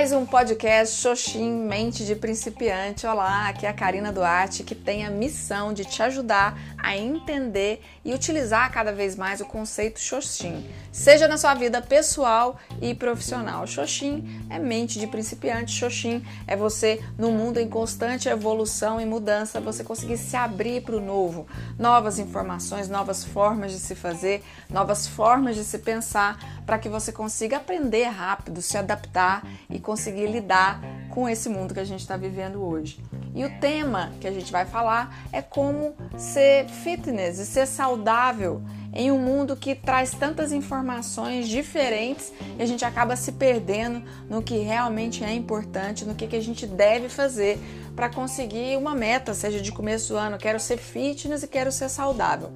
mais um podcast Xoxim Mente de Principiante. Olá, aqui é a Karina Duarte, que tem a missão de te ajudar a entender e utilizar cada vez mais o conceito Xoxim, seja na sua vida pessoal e profissional. Xoxim é mente de principiante, Xoxim é você no mundo em constante evolução e mudança, você conseguir se abrir para o novo, novas informações, novas formas de se fazer, novas formas de se pensar, para que você consiga aprender rápido, se adaptar e conseguir lidar com esse mundo que a gente está vivendo hoje. E o tema que a gente vai falar é como ser fitness e ser saudável em um mundo que traz tantas informações diferentes e a gente acaba se perdendo no que realmente é importante, no que, que a gente deve fazer para conseguir uma meta, seja de começo do ano, quero ser fitness e quero ser saudável.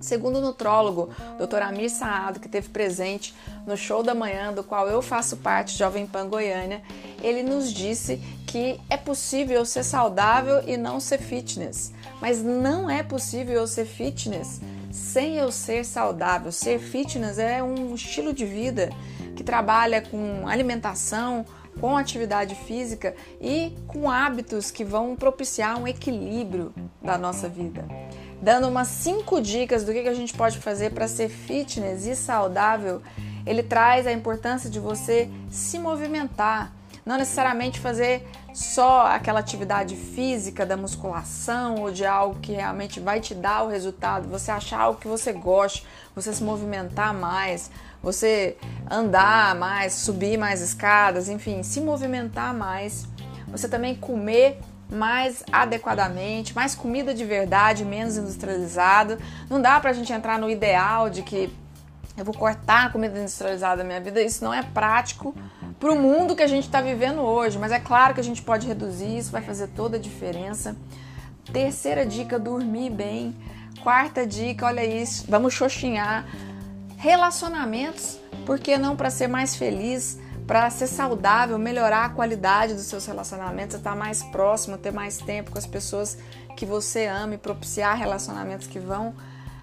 Segundo o nutrólogo Dr. Amir Saado, que esteve presente no show da manhã, do qual eu faço parte, Jovem Pan Goiânia, ele nos disse que é possível ser saudável e não ser fitness. Mas não é possível ser fitness sem eu ser saudável. Ser fitness é um estilo de vida que trabalha com alimentação, com atividade física e com hábitos que vão propiciar um equilíbrio da nossa vida dando umas cinco dicas do que a gente pode fazer para ser fitness e saudável. Ele traz a importância de você se movimentar, não necessariamente fazer só aquela atividade física da musculação ou de algo que realmente vai te dar o resultado, você achar algo que você goste, você se movimentar mais, você andar mais, subir mais escadas, enfim, se movimentar mais. Você também comer mais adequadamente, mais comida de verdade, menos industrializado. Não dá pra gente entrar no ideal de que eu vou cortar a comida industrializada da minha vida. Isso não é prático para o mundo que a gente está vivendo hoje, mas é claro que a gente pode reduzir, isso vai fazer toda a diferença. Terceira dica, dormir bem. Quarta dica, olha isso, vamos xoxinhar. Relacionamentos, por que não para ser mais feliz? Para ser saudável, melhorar a qualidade dos seus relacionamentos, estar mais próximo, ter mais tempo com as pessoas que você ama e propiciar relacionamentos que vão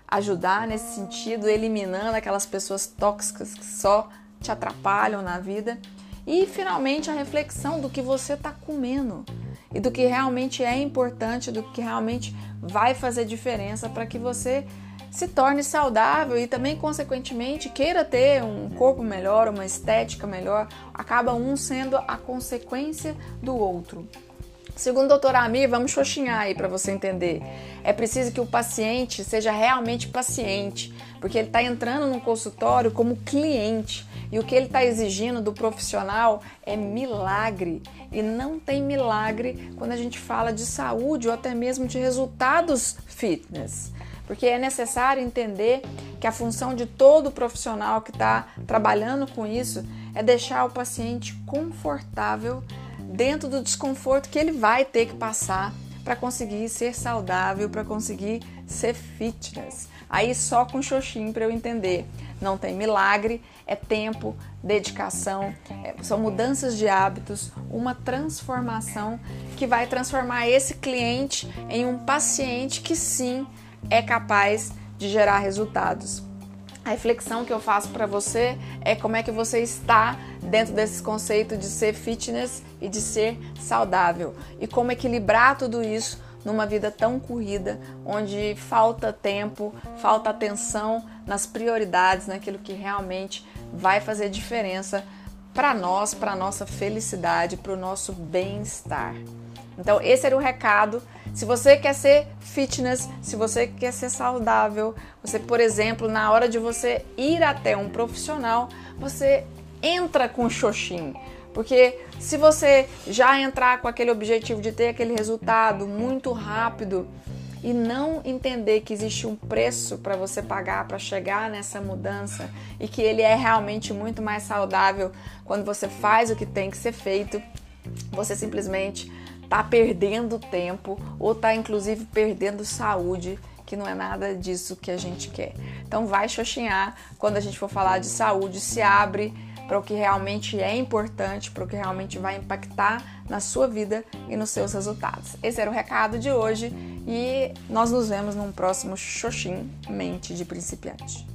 ajudar nesse sentido, eliminando aquelas pessoas tóxicas que só te atrapalham na vida. E finalmente a reflexão do que você está comendo e do que realmente é importante, do que realmente vai fazer diferença para que você se torne saudável e também, consequentemente, queira ter um corpo melhor, uma estética melhor, acaba um sendo a consequência do outro. Segundo o doutor Amir, vamos xoxinhar aí para você entender. É preciso que o paciente seja realmente paciente, porque ele está entrando no consultório como cliente e o que ele está exigindo do profissional é milagre. E não tem milagre quando a gente fala de saúde ou até mesmo de resultados fitness porque é necessário entender que a função de todo profissional que está trabalhando com isso é deixar o paciente confortável dentro do desconforto que ele vai ter que passar para conseguir ser saudável, para conseguir ser fitness. Aí só com xoxim para eu entender. Não tem milagre, é tempo, dedicação, é, são mudanças de hábitos, uma transformação que vai transformar esse cliente em um paciente que sim é capaz de gerar resultados. A reflexão que eu faço para você é como é que você está dentro desse conceito de ser fitness e de ser saudável e como equilibrar tudo isso numa vida tão corrida, onde falta tempo, falta atenção nas prioridades, naquilo que realmente vai fazer diferença para nós, para nossa felicidade, para o nosso bem-estar. Então, esse era o recado. Se você quer ser fitness, se você quer ser saudável, você, por exemplo, na hora de você ir até um profissional, você entra com xoxim. Porque se você já entrar com aquele objetivo de ter aquele resultado muito rápido e não entender que existe um preço para você pagar para chegar nessa mudança e que ele é realmente muito mais saudável quando você faz o que tem que ser feito, você simplesmente tá perdendo tempo ou tá inclusive perdendo saúde, que não é nada disso que a gente quer. Então vai xoxinhar quando a gente for falar de saúde, se abre para o que realmente é importante, para o que realmente vai impactar na sua vida e nos seus resultados. Esse era o recado de hoje e nós nos vemos num próximo Xoxim Mente de Principiante.